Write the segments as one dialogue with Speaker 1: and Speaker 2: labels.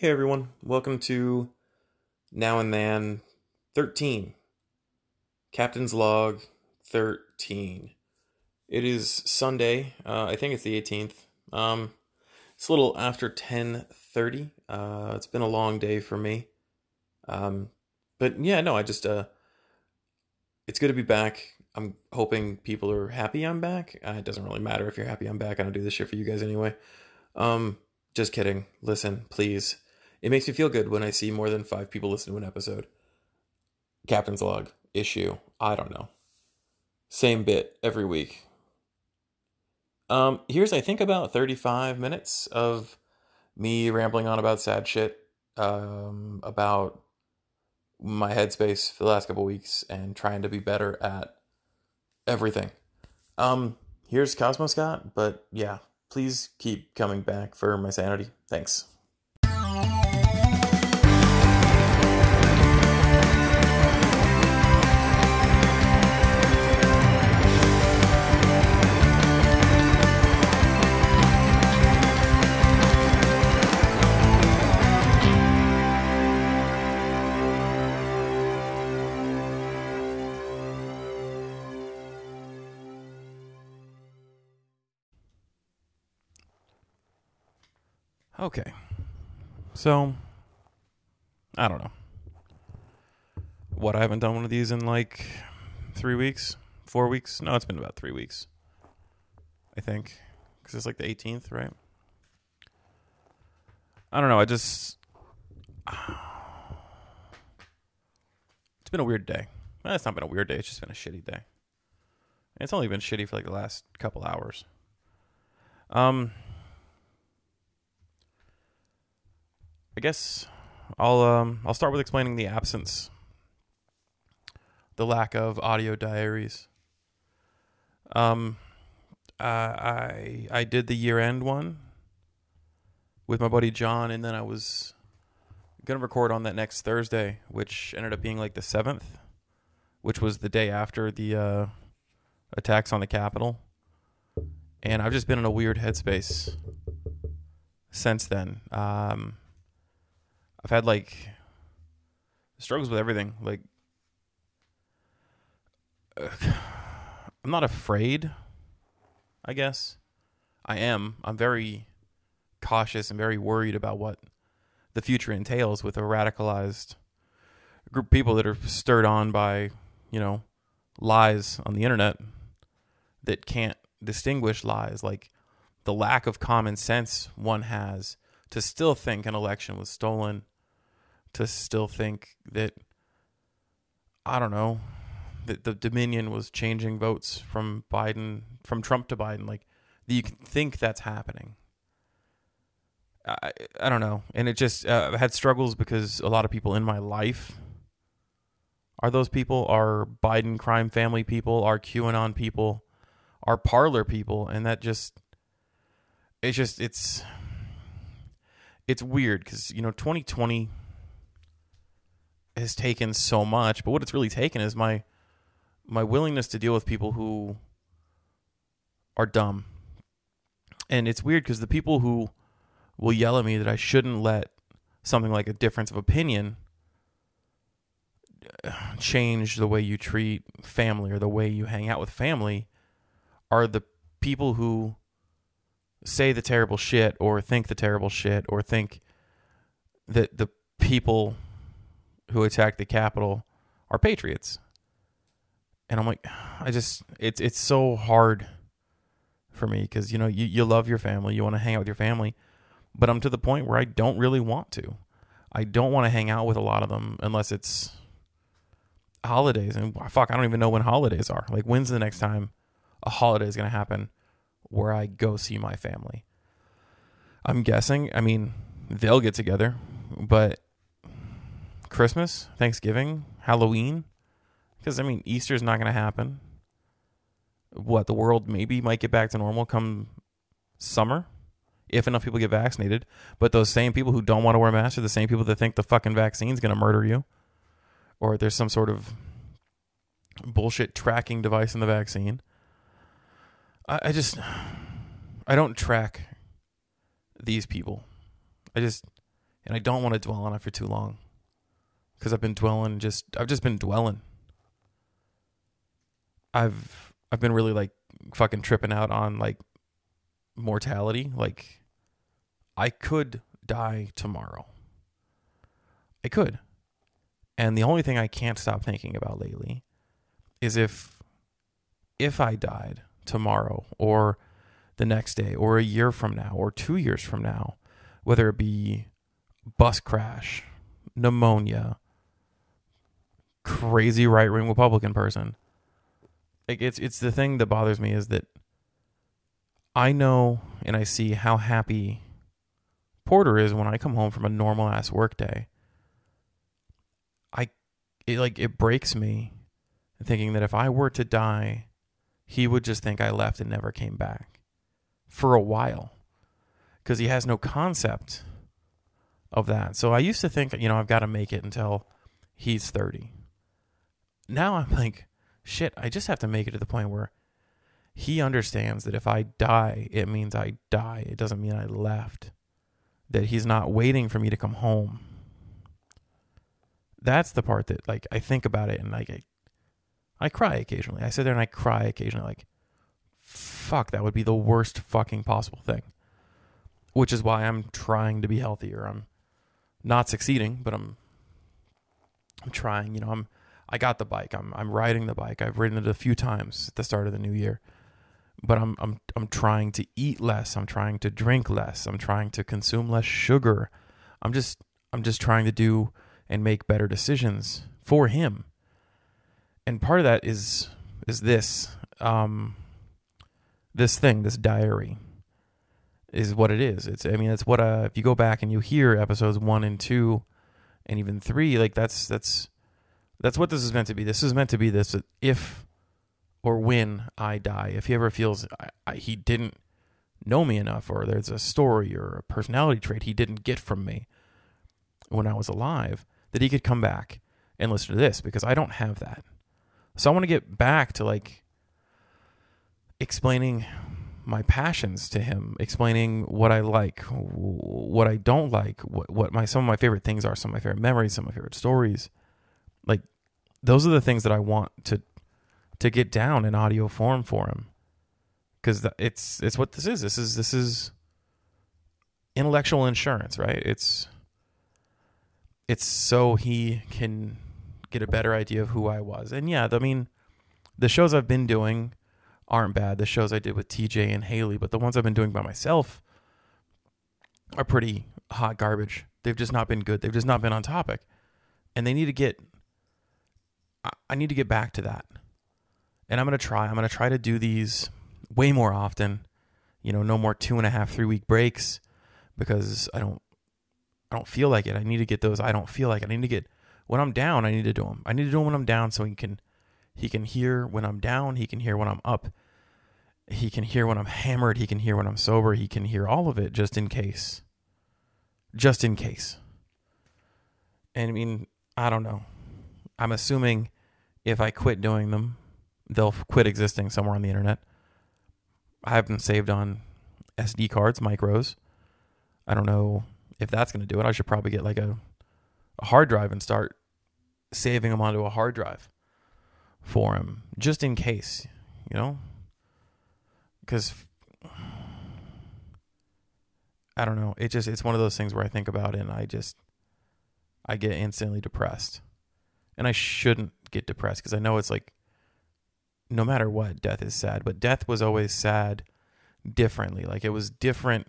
Speaker 1: Hey everyone, welcome to Now and Then 13. Captain's Log 13. It is Sunday. Uh, I think it's the 18th. Um, it's a little after 10:30. Uh, it's been a long day for me. Um, but yeah, no, I just uh, it's good to be back. I'm hoping people are happy I'm back. Uh, it doesn't really matter if you're happy I'm back. I don't do this shit for you guys anyway. Um, just kidding. Listen, please. It makes me feel good when I see more than five people listen to an episode. Captain's log issue. I don't know. Same bit every week. Um, here's I think about 35 minutes of me rambling on about sad shit, um, about my headspace for the last couple weeks and trying to be better at everything. Um, here's Cosmo Scott, but yeah, please keep coming back for my sanity. Thanks. Okay. So, I don't know. What, I haven't done one of these in like three weeks? Four weeks? No, it's been about three weeks. I think. Because it's like the 18th, right? I don't know. I just. It's been a weird day. Well, it's not been a weird day. It's just been a shitty day. It's only been shitty for like the last couple hours. Um. I guess I'll um I'll start with explaining the absence, the lack of audio diaries. Um, uh, I I did the year end one with my buddy John, and then I was gonna record on that next Thursday, which ended up being like the seventh, which was the day after the uh, attacks on the Capitol, and I've just been in a weird headspace since then. Um I've had like struggles with everything. Like, uh, I'm not afraid. I guess I am. I'm very cautious and very worried about what the future entails with a radicalized group of people that are stirred on by, you know, lies on the internet that can't distinguish lies like the lack of common sense one has to still think an election was stolen to still think that I don't know that the Dominion was changing votes from Biden from Trump to Biden like you can think that's happening I, I don't know. And it just, uh, had struggles because a lot of people in my life are those people, are Biden crime family people, are QAnon people, are Parler people. And that just, it's just, it's, it's weird because, you know, 2020 has taken so much, but what it's really taken is my, my willingness to deal with people who are dumb. And it's weird because the people who, will yell at me that I shouldn't let something like a difference of opinion uh, change the way you treat family or the way you hang out with family are the people who say the terrible shit or think the terrible shit or think that the people who attacked the Capitol are patriots. And I'm like, I just, it's, it's so hard for me because, you know, you, you love your family, you want to hang out with your family but I'm to the point where I don't really want to. I don't want to hang out with a lot of them unless it's holidays. And fuck, I don't even know when holidays are. Like, when's the next time a holiday is going to happen where I go see my family? I'm guessing, I mean, they'll get together, but Christmas, Thanksgiving, Halloween, because I mean, Easter's not going to happen. What, the world maybe might get back to normal come summer? if enough people get vaccinated. But those same people who don't want to wear masks are the same people that think the fucking vaccine's going to murder you, or there's some sort of bullshit tracking device in the vaccine. I, I just, I don't track these people. I just and I don't want to dwell on it for too long because I've been dwelling just I've just been dwelling. I've I've been really like fucking tripping out on like mortality. Like I could die tomorrow. I could. And the only thing I can't stop thinking about lately is if if I died tomorrow or the next day or a year from now or 2 years from now, whether it be bus crash, pneumonia, crazy right-wing Republican person. Like it's it's the thing that bothers me is that I know and I see how happy Porter is when I come home from a normal ass work day. I it like it breaks me thinking that if I were to die, he would just think I left and never came back for a while because he has no concept of that. So I used to think, you know, I've got to make it until he's 30. Now I'm like, shit, I just have to make it to the point where he understands that if I die, it means I die. It doesn't mean I left. That he's not waiting for me to come home. That's the part that like I think about it and like I, I cry occasionally. I sit there and I cry occasionally like fuck, that would be the worst fucking possible thing. Which is why I'm trying to be healthier. I'm not succeeding, but I'm I'm trying, you know, I'm I got the bike. I'm I'm riding the bike. I've ridden it a few times at the start of the new year. But I'm I'm I'm trying to eat less. I'm trying to drink less. I'm trying to consume less sugar. I'm just I'm just trying to do and make better decisions for him. And part of that is is this um this thing, this diary is what it is. It's I mean it's what uh if you go back and you hear episodes 1 and 2 and even 3 like that's that's that's what this is meant to be. This is meant to be this if or when I die. If he ever feels I, I, he didn't know me enough, or there's a story or a personality trait he didn't get from me when I was alive, that he could come back and listen to this because I don't have that. So I want to get back to like explaining my passions to him, explaining what I like, what I don't like, what, what my some of my favorite things are, some of my favorite memories, some of my favorite stories. Like those are the things that I want to to get down in audio form for him. Cuz it's it's what this is. This is this is intellectual insurance, right? It's it's so he can get a better idea of who I was. And yeah, I mean, the shows I've been doing aren't bad. The shows I did with TJ and Haley, but the ones I've been doing by myself are pretty hot garbage. They've just not been good. They've just not been on topic. And they need to get I need to get back to that. And I'm going to try. I'm going to try to do these way more often. You know, no more two and a half, three week breaks because I don't, I don't feel like it. I need to get those. I don't feel like it. I need to get when I'm down. I need to do them. I need to do them when I'm down so he can, he can hear when I'm down. He can hear when I'm up. He can hear when I'm hammered. He can hear when I'm sober. He can hear all of it just in case. Just in case. And I mean, I don't know. I'm assuming if I quit doing them, they'll quit existing somewhere on the internet. I have them saved on SD cards, micros. I don't know if that's going to do it. I should probably get like a, a hard drive and start saving them onto a hard drive for him, just in case, you know? Because I don't know. It just, it's one of those things where I think about it and I just, I get instantly depressed and I shouldn't get depressed because I know it's like no matter what, death is sad, but death was always sad differently. Like it was different.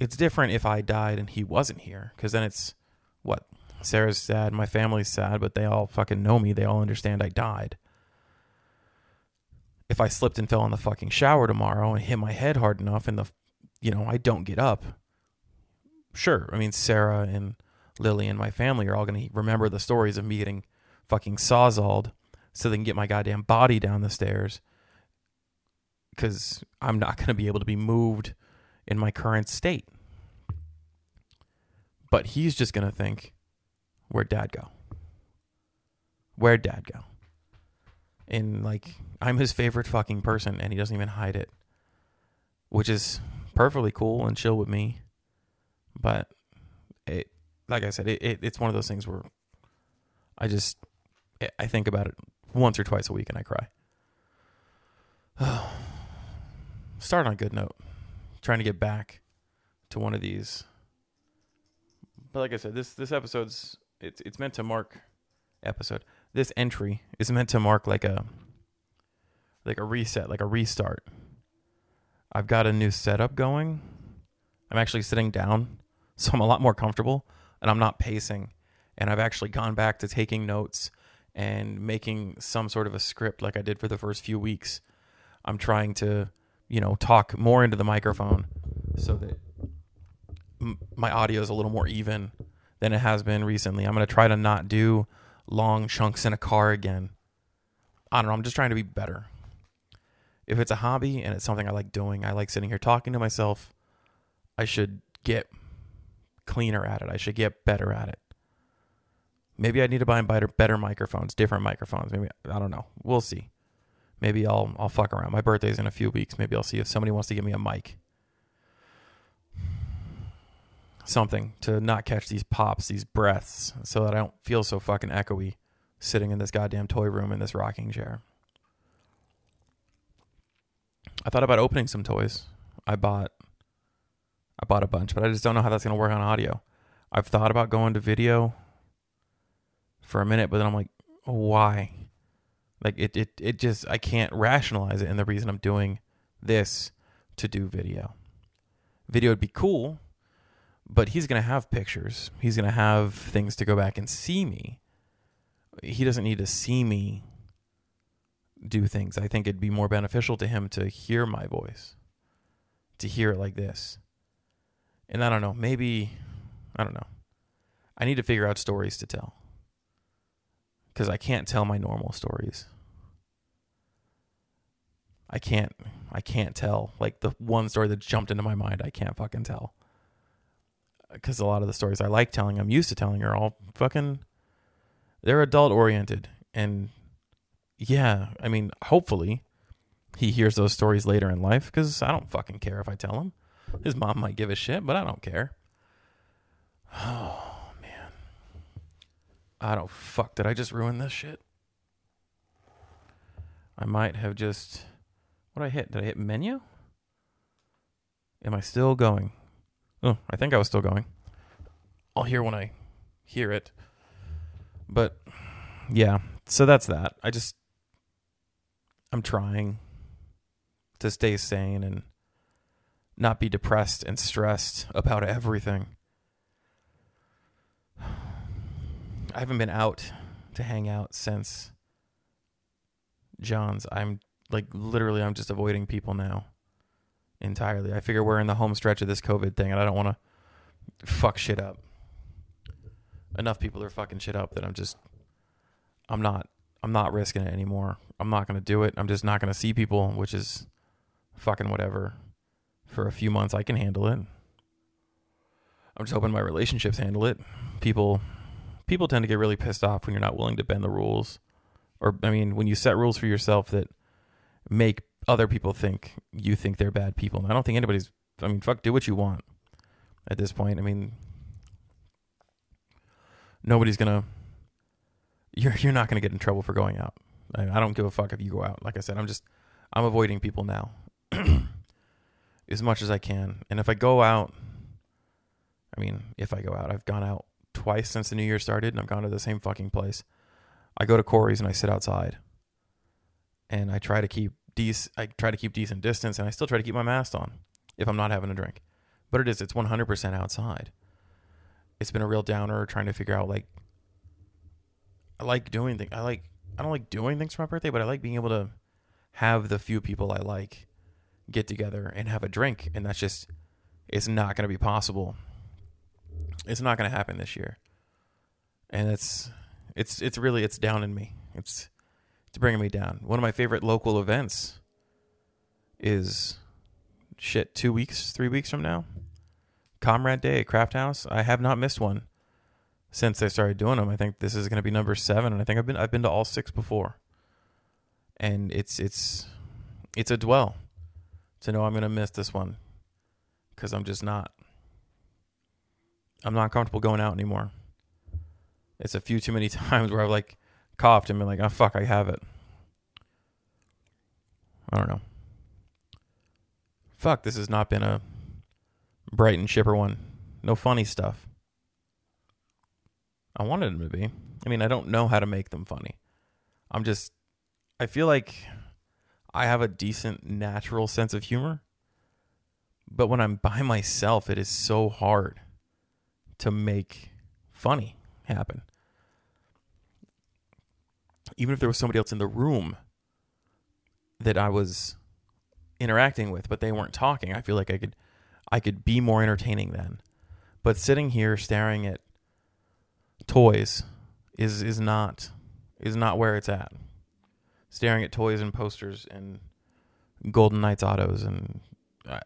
Speaker 1: It's different if I died and he wasn't here because then it's what Sarah's sad, my family's sad, but they all fucking know me. They all understand I died. If I slipped and fell in the fucking shower tomorrow and hit my head hard enough and the, you know, I don't get up. Sure, I mean Sarah and Lily and my family are all going to remember the stories of me getting fucking sawzalled so they can get my goddamn body down the stairs because I'm not going to be able to be moved in my current state. But he's just going to think, where'd dad go? Where'd dad go? And like, I'm his favorite fucking person and he doesn't even hide it, which is perfectly cool and chill with me. But like I said, it, it it's one of those things where I just I think about it once or twice a week and I cry. Start on a good note. Trying to get back to one of these. But like I said, this this episode's it's it's meant to mark episode. This entry is meant to mark like a like a reset, like a restart. I've got a new setup going. I'm actually sitting down, so I'm a lot more comfortable and I'm not pacing. And I've actually gone back to taking notes and making some sort of a script like I did for the first few weeks. I'm trying to, you know, talk more into the microphone so that m- my audio is a little more even than it has been recently. I'm going to try to not do long chunks in a car again. I don't know. I'm just trying to be better. If it's a hobby and it's something I like doing, I like sitting here talking to myself. I should get cleaner at it. I should get better at it. Maybe I need to buy better better microphones, different microphones. Maybe I don't know. We'll see. Maybe I'll I'll fuck around. My birthday's in a few weeks. Maybe I'll see if somebody wants to give me a mic. Something to not catch these pops, these breaths, so that I don't feel so fucking echoey sitting in this goddamn toy room in this rocking chair. I thought about opening some toys. I bought I bought a bunch, but I just don't know how that's going to work on audio. I've thought about going to video for a minute, but then I'm like, why? Like it, it, it just I can't rationalize it, and the reason I'm doing this to do video. Video would be cool, but he's gonna have pictures. He's gonna have things to go back and see me. He doesn't need to see me do things. I think it'd be more beneficial to him to hear my voice, to hear it like this. And I don't know, maybe, I don't know. I need to figure out stories to tell because I can't tell my normal stories. I can't I can't tell like the one story that jumped into my mind I can't fucking tell. Cuz a lot of the stories I like telling I'm used to telling are all fucking they're adult oriented and yeah, I mean hopefully he hears those stories later in life cuz I don't fucking care if I tell him. His mom might give a shit, but I don't care. Oh man. I don't fuck. Did I just ruin this shit? I might have just. What did I hit? Did I hit menu? Am I still going? Oh, I think I was still going. I'll hear when I hear it. But yeah, so that's that. I just. I'm trying to stay sane and not be depressed and stressed about everything. I haven't been out to hang out since John's. I'm like literally I'm just avoiding people now entirely. I figure we're in the home stretch of this COVID thing and I don't want to fuck shit up. Enough people are fucking shit up that I'm just I'm not I'm not risking it anymore. I'm not going to do it. I'm just not going to see people, which is fucking whatever. For a few months I can handle it. I'm just hoping my relationships handle it. People people tend to get really pissed off when you're not willing to bend the rules. Or, I mean, when you set rules for yourself that make other people think you think they're bad people. And I don't think anybody's, I mean, fuck, do what you want at this point. I mean, nobody's going to, you're, you're not going to get in trouble for going out. I, I don't give a fuck if you go out. Like I said, I'm just, I'm avoiding people now as much as I can. And if I go out, I mean, if I go out, I've gone out twice since the new year started, and I've gone to the same fucking place. I go to Corey's and I sit outside, and I try to keep dec- I try to keep decent distance, and I still try to keep my mask on if I'm not having a drink. But it is it's 100% outside. It's been a real downer trying to figure out like I like doing things. I like I don't like doing things for my birthday, but I like being able to have the few people I like get together and have a drink, and that's just it's not going to be possible it's not going to happen this year, and it's it's it's really it's down in me. It's it's bringing me down. One of my favorite local events is shit two weeks, three weeks from now. Comrade Day at Craft House. I have not missed one since they started doing them. I think this is going to be number seven, and I think I've been I've been to all six before. And it's it's it's a dwell to know I'm going to miss this one because I'm just not I'm not comfortable going out anymore. It's a few too many times where I've like coughed and been like, oh fuck, I have it. I don't know. Fuck, this has not been a bright and chipper one. No funny stuff. I wanted them to be. I mean, I don't know how to make them funny. I'm just, I feel like I have a decent natural sense of humor. But when I'm by myself, it is so hard to make funny happen. Even if there was somebody else in the room that I was interacting with, but they weren't talking, I feel like I could I could be more entertaining then. But sitting here staring at toys is is not is not where it's at. Staring at toys and posters and Golden Knights autos and uh,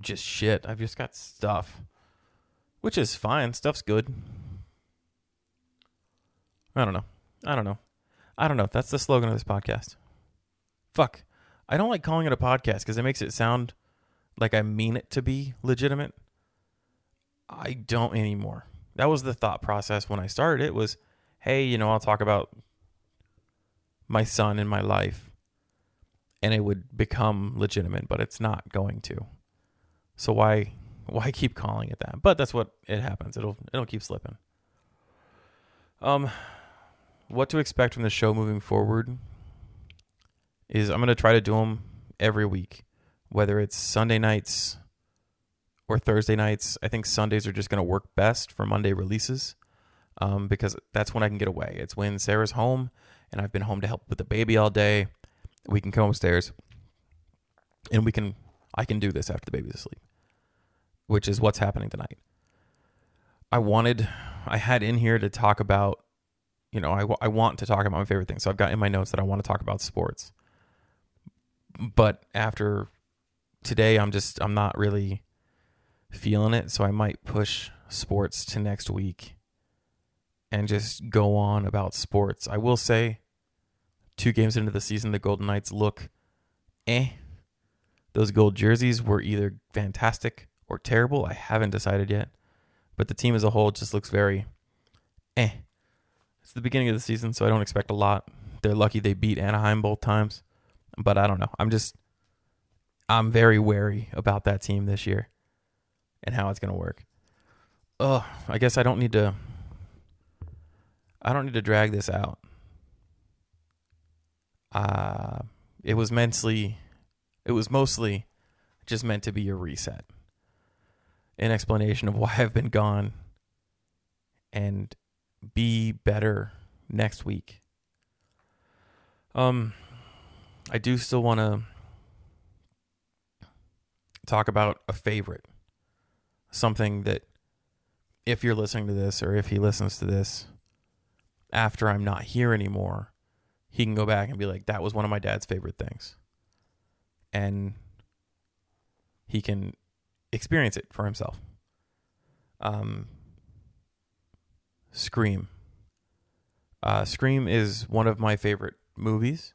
Speaker 1: just shit. I've just got stuff, which is fine. Stuff's good. I don't know. I don't know. I don't know. That's the slogan of this podcast. Fuck. I don't like calling it a podcast because it makes it sound like I mean it to be legitimate. I don't anymore. That was the thought process when I started it was, hey, you know, I'll talk about my son in my life and it would become legitimate, but it's not going to. So why why keep calling it that? But that's what it happens. It'll it'll keep slipping. Um what to expect from the show moving forward is I'm going to try to do them every week, whether it's Sunday nights or Thursday nights. I think Sundays are just going to work best for Monday releases um, because that's when I can get away. It's when Sarah's home and I've been home to help with the baby all day. We can come upstairs and we can I can do this after the baby's asleep which is what's happening tonight. I wanted, I had in here to talk about, you know, I, I want to talk about my favorite thing. So I've got in my notes that I want to talk about sports. But after today, I'm just, I'm not really feeling it. So I might push sports to next week and just go on about sports. I will say, two games into the season, the Golden Knights look eh. Those gold jerseys were either fantastic or terrible. I haven't decided yet. But the team as a whole just looks very eh. It's the beginning of the season, so I don't expect a lot. They're lucky they beat Anaheim both times. But I don't know. I'm just I'm very wary about that team this year and how it's going to work. Oh, I guess I don't need to I don't need to drag this out. Uh it was mentally it was mostly just meant to be a reset an explanation of why I've been gone and be better next week. Um I do still want to talk about a favorite. Something that if you're listening to this or if he listens to this after I'm not here anymore, he can go back and be like that was one of my dad's favorite things. And he can experience it for himself. Um, Scream. Uh, Scream is one of my favorite movies.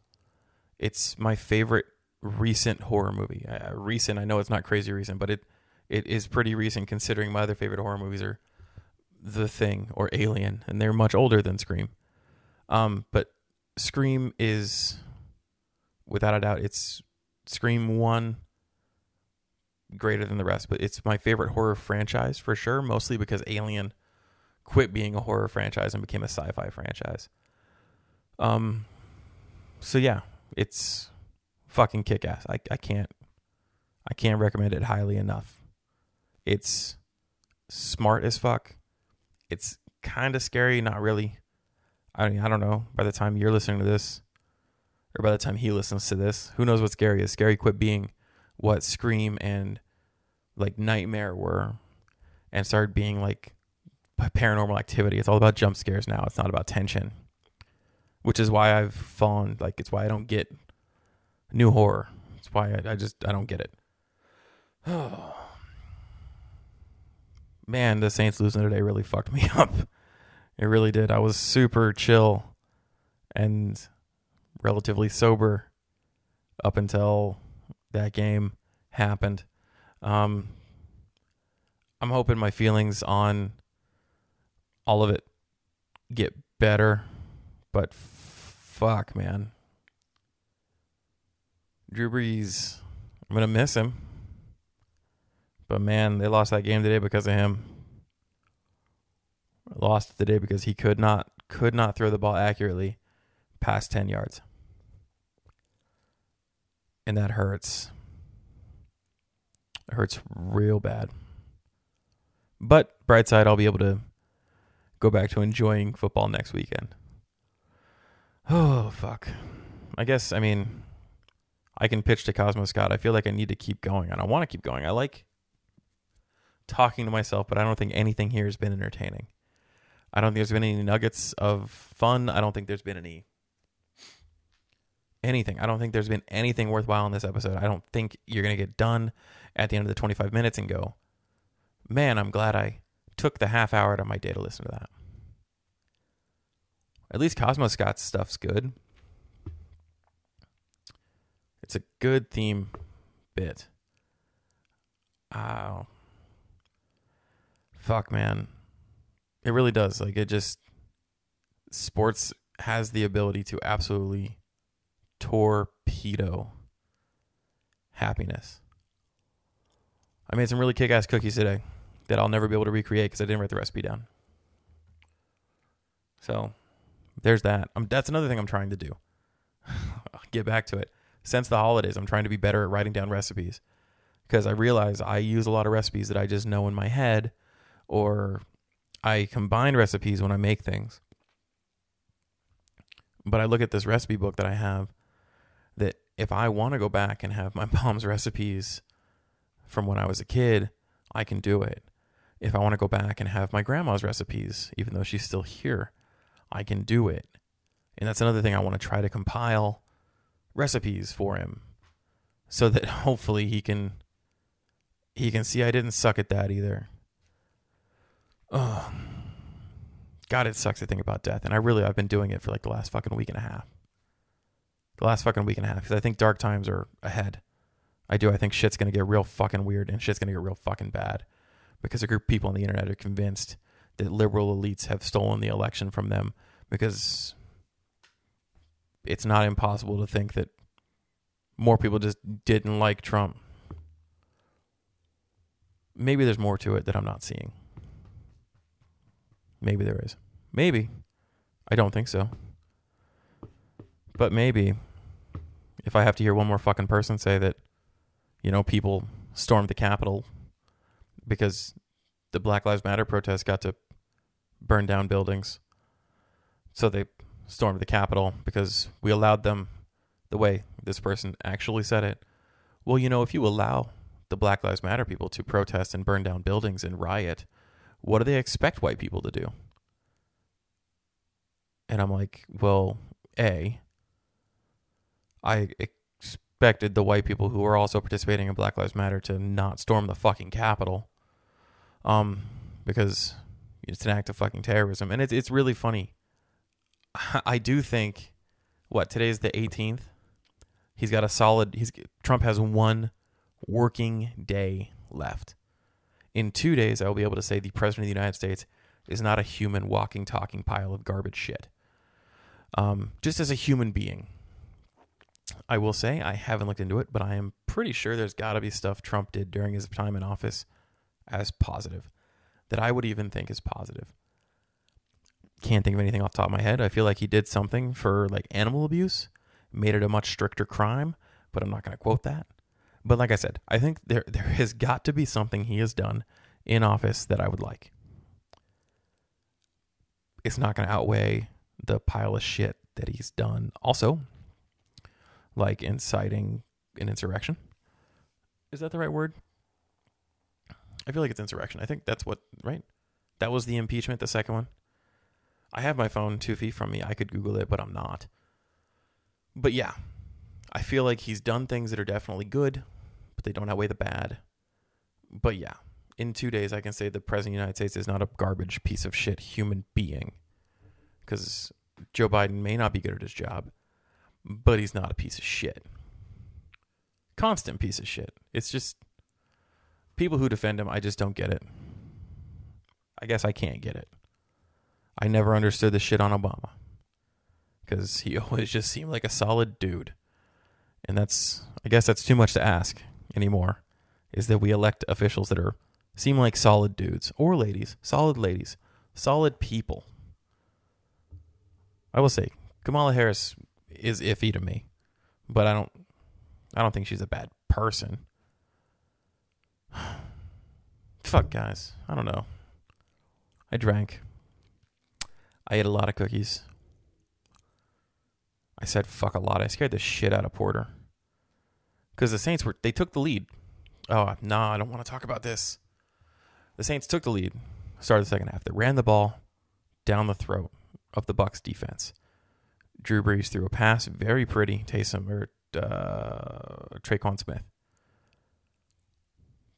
Speaker 1: It's my favorite recent horror movie. Uh, recent, I know it's not crazy recent, but it it is pretty recent considering my other favorite horror movies are The Thing or Alien, and they're much older than Scream. Um, but Scream is, without a doubt, it's Scream one greater than the rest, but it's my favorite horror franchise for sure, mostly because Alien quit being a horror franchise and became a sci-fi franchise. Um so yeah, it's fucking kick ass. I I can't I can't recommend it highly enough. It's smart as fuck. It's kind of scary, not really. I I don't know. By the time you're listening to this, or by the time he listens to this, who knows what scary is? Scary quit being what Scream and like Nightmare were and started being like paranormal activity. It's all about jump scares now. It's not about tension. Which is why I've fallen like it's why I don't get new horror. It's why I, I just I don't get it. Oh. Man, the Saints losing today really fucked me up. It really did. I was super chill and relatively sober up until that game happened. Um, I'm hoping my feelings on all of it get better, but fuck, man. Drew Brees, I'm gonna miss him, but man, they lost that game today because of him. Lost the day because he could not could not throw the ball accurately past ten yards, and that hurts. It hurts real bad. But bright side, I'll be able to go back to enjoying football next weekend. Oh fuck. I guess I mean I can pitch to Cosmo Scott. I feel like I need to keep going and I want to keep going. I like talking to myself, but I don't think anything here has been entertaining. I don't think there's been any nuggets of fun. I don't think there's been any anything. I don't think there's been anything worthwhile in this episode. I don't think you're going to get done at the end of the 25 minutes and go, man, I'm glad I took the half hour out of my day to listen to that. At least Cosmo Scott's stuff's good. It's a good theme bit. Oh. Fuck, man. It really does. Like, it just. Sports has the ability to absolutely torpedo happiness. I made some really kick ass cookies today that I'll never be able to recreate because I didn't write the recipe down. So there's that. Um, that's another thing I'm trying to do. Get back to it. Since the holidays, I'm trying to be better at writing down recipes because I realize I use a lot of recipes that I just know in my head or I combine recipes when I make things. But I look at this recipe book that I have that if I want to go back and have my mom's recipes from when I was a kid, I can do it. If I want to go back and have my grandma's recipes, even though she's still here, I can do it. And that's another thing I want to try to compile recipes for him so that hopefully he can he can see I didn't suck at that either. Oh. God, it sucks to think about death. And I really I've been doing it for like the last fucking week and a half. The last fucking week and a half because I think dark times are ahead. I do. I think shit's gonna get real fucking weird and shit's gonna get real fucking bad because a group of people on the internet are convinced that liberal elites have stolen the election from them because it's not impossible to think that more people just didn't like Trump. Maybe there's more to it that I'm not seeing. Maybe there is. Maybe. I don't think so. But maybe if I have to hear one more fucking person say that you know, people stormed the Capitol because the Black Lives Matter protests got to burn down buildings. So they stormed the Capitol because we allowed them the way this person actually said it. Well, you know, if you allow the Black Lives Matter people to protest and burn down buildings and riot, what do they expect white people to do? And I'm like, well, A, I expected the white people who were also participating in Black Lives Matter to not storm the fucking Capitol, um, because it's an act of fucking terrorism, and it's it's really funny. I do think, what today's the 18th. He's got a solid. He's Trump has one working day left. In two days, I will be able to say the president of the United States is not a human walking, talking pile of garbage shit. Um, just as a human being, I will say I haven't looked into it, but I am pretty sure there's got to be stuff Trump did during his time in office as positive that I would even think is positive. Can't think of anything off the top of my head. I feel like he did something for like animal abuse, made it a much stricter crime, but I'm not going to quote that. But like I said, I think there there has got to be something he has done in office that I would like. It's not going to outweigh the pile of shit that he's done. Also, like inciting an insurrection. Is that the right word? I feel like it's insurrection. I think that's what, right? That was the impeachment, the second one. I have my phone two feet from me. I could Google it, but I'm not. But yeah, I feel like he's done things that are definitely good, but they don't outweigh the bad. But yeah, in two days, I can say the president of the United States is not a garbage piece of shit human being. Because Joe Biden may not be good at his job but he's not a piece of shit. Constant piece of shit. It's just people who defend him, I just don't get it. I guess I can't get it. I never understood the shit on Obama because he always just seemed like a solid dude. And that's, I guess that's too much to ask anymore, is that we elect officials that are, seem like solid dudes or ladies, solid ladies, solid people. I will say, Kamala Harris is iffy to me, but I don't, I don't think she's a bad person. Fuck, guys. I don't know. I drank. I ate a lot of cookies. I said fuck a lot. I scared the shit out of Porter. Because the Saints were they took the lead. Oh no, I don't want to talk about this. The Saints took the lead, started the second half. They ran the ball down the throat of the Bucs defense. Drew Brees threw a pass, very pretty. Taysom or uh, Tre'Quan Smith.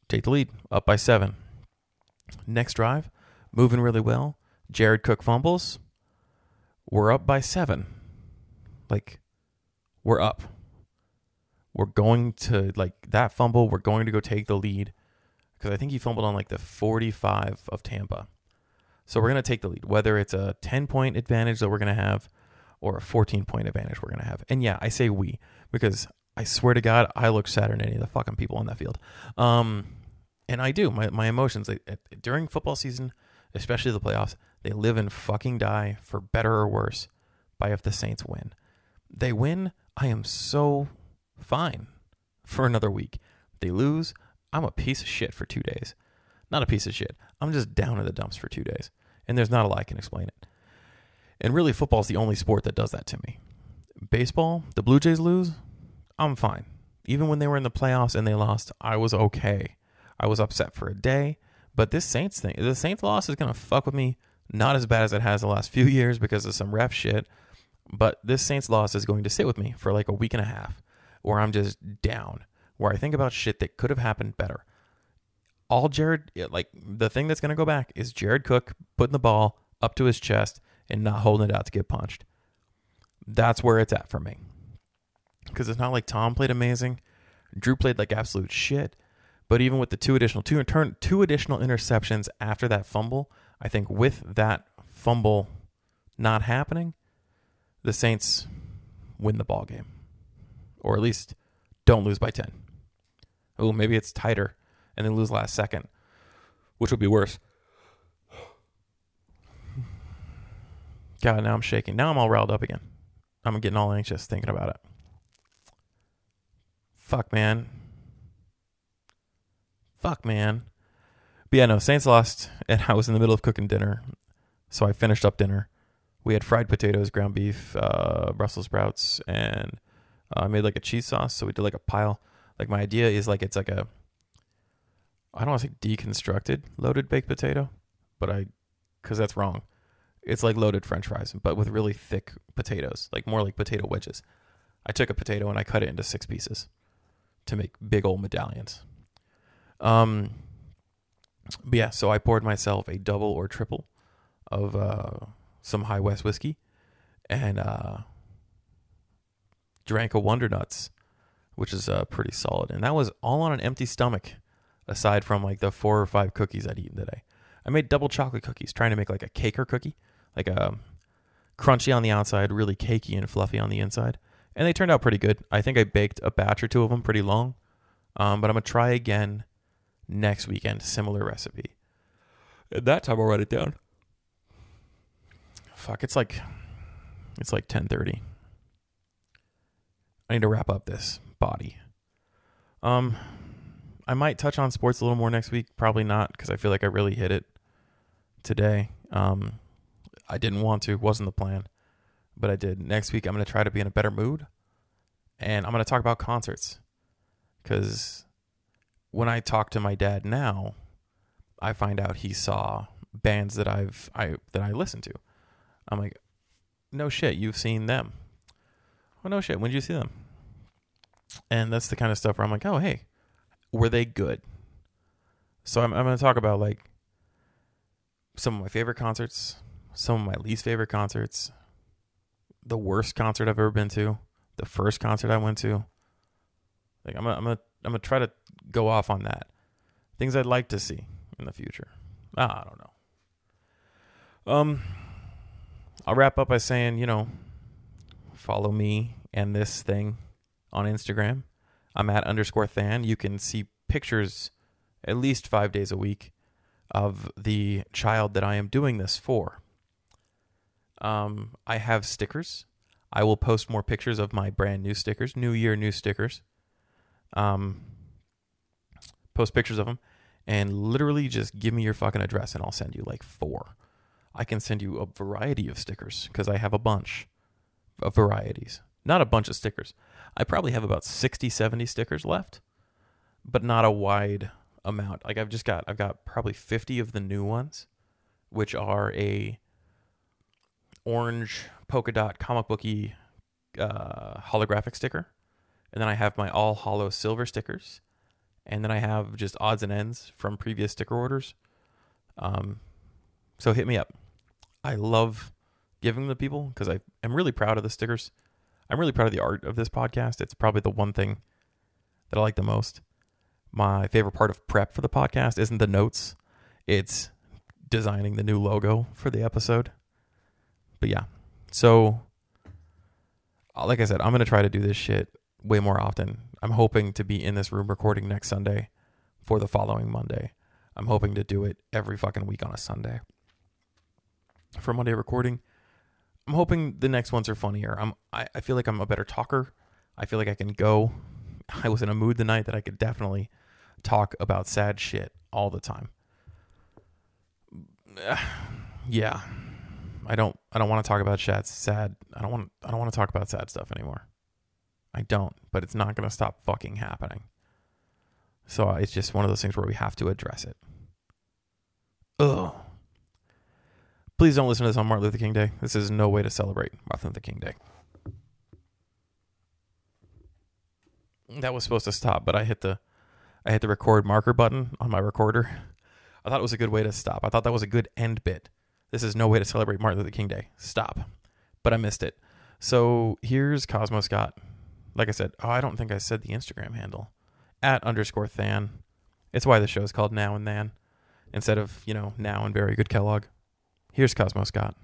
Speaker 1: Take the lead, up by seven. Next drive, moving really well. Jared Cook fumbles. We're up by seven. Like, we're up. We're going to, like, that fumble, we're going to go take the lead. Because I think he fumbled on, like, the 45 of Tampa. So we're going to take the lead, whether it's a 10 point advantage that we're going to have or a 14 point advantage we're going to have. And yeah, I say we because I swear to God, I look sadder than any of the fucking people on that field. Um, and I do. My, my emotions during football season, especially the playoffs, they live and fucking die for better or worse by if the Saints win. They win, I am so fine for another week. They lose, I'm a piece of shit for two days. Not a piece of shit. I'm just down in the dumps for two days. And there's not a lot I can explain it. And really, football is the only sport that does that to me. Baseball, the Blue Jays lose, I'm fine. Even when they were in the playoffs and they lost, I was okay. I was upset for a day. But this Saints thing, the Saints loss is going to fuck with me not as bad as it has the last few years because of some ref shit. But this Saints loss is going to sit with me for like a week and a half where I'm just down, where I think about shit that could have happened better. All Jared, like the thing that's going to go back is Jared Cook putting the ball up to his chest and not holding it out to get punched. That's where it's at for me. Because it's not like Tom played amazing. Drew played like absolute shit. But even with the two additional two turn two additional interceptions after that fumble, I think with that fumble not happening, the Saints win the ball game, or at least don't lose by ten. Oh, maybe it's tighter and then lose last second, which would be worse. God, now I'm shaking. Now I'm all riled up again. I'm getting all anxious thinking about it. Fuck, man. Fuck, man. But yeah, no, Saints lost, and I was in the middle of cooking dinner. So I finished up dinner. We had fried potatoes, ground beef, uh, Brussels sprouts, and uh, I made like a cheese sauce. So we did like a pile. Like my idea is like it's like a, I don't want to say deconstructed loaded baked potato, but I, because that's wrong. It's like loaded French fries, but with really thick potatoes, like more like potato wedges. I took a potato and I cut it into six pieces to make big old medallions. Um, but yeah, so I poured myself a double or triple of uh, some High West whiskey and uh, drank a Wonder Nuts, which is uh, pretty solid. And that was all on an empty stomach, aside from like the four or five cookies I'd eaten today. I made double chocolate cookies, trying to make like a caker cookie, like a um, crunchy on the outside, really cakey and fluffy on the inside. And they turned out pretty good. I think I baked a batch or two of them pretty long. Um, but I'm going to try again next weekend, similar recipe. At that time, I'll write it down. Fuck, it's like it's like ten thirty. I need to wrap up this body. Um, I might touch on sports a little more next week. Probably not because I feel like I really hit it today. Um, I didn't want to, wasn't the plan, but I did. Next week, I'm going to try to be in a better mood, and I'm going to talk about concerts because when I talk to my dad now, I find out he saw bands that I've I that I listen to. I'm like, no shit, you've seen them. Oh no shit, when did you see them? And that's the kind of stuff where I'm like, oh hey, were they good? So I'm I'm gonna talk about like some of my favorite concerts, some of my least favorite concerts, the worst concert I've ever been to, the first concert I went to. Like I'm gonna, I'm gonna I'm gonna try to go off on that. Things I'd like to see in the future. Ah, I don't know. Um, I'll wrap up by saying, you know, follow me and this thing on Instagram. I'm at underscore Than. You can see pictures at least five days a week of the child that I am doing this for. Um, I have stickers. I will post more pictures of my brand new stickers, New Year, new stickers. Um, post pictures of them, and literally just give me your fucking address, and I'll send you like four. I can send you a variety of stickers because I have a bunch of varieties. Not a bunch of stickers. I probably have about 60, 70 stickers left, but not a wide amount. Like I've just got I've got probably 50 of the new ones, which are a orange polka dot comic booky uh, holographic sticker, and then I have my all hollow silver stickers, and then I have just odds and ends from previous sticker orders. Um, so hit me up. I love giving them to people because I am really proud of the stickers. I'm really proud of the art of this podcast. It's probably the one thing that I like the most. My favorite part of prep for the podcast isn't the notes, it's designing the new logo for the episode. But yeah, so uh, like I said, I'm going to try to do this shit way more often. I'm hoping to be in this room recording next Sunday for the following Monday. I'm hoping to do it every fucking week on a Sunday. For Monday recording, I'm hoping the next ones are funnier. I'm I, I feel like I'm a better talker. I feel like I can go. I was in a mood tonight that I could definitely talk about sad shit all the time. yeah. I don't I don't want to talk about sad sad I don't want I don't want to talk about sad stuff anymore. I don't, but it's not going to stop fucking happening. So uh, it's just one of those things where we have to address it. Ugh. Please don't listen to this on Martin Luther King Day. This is no way to celebrate Martin Luther King Day. That was supposed to stop, but I hit the I hit the record marker button on my recorder. I thought it was a good way to stop. I thought that was a good end bit. This is no way to celebrate Martin Luther King Day. Stop. But I missed it. So here's Cosmo Scott. Like I said, oh, I don't think I said the Instagram handle. At underscore Than. It's why the show is called Now and Than instead of, you know, Now and Very Good Kellogg. Here's Cosmo Scott.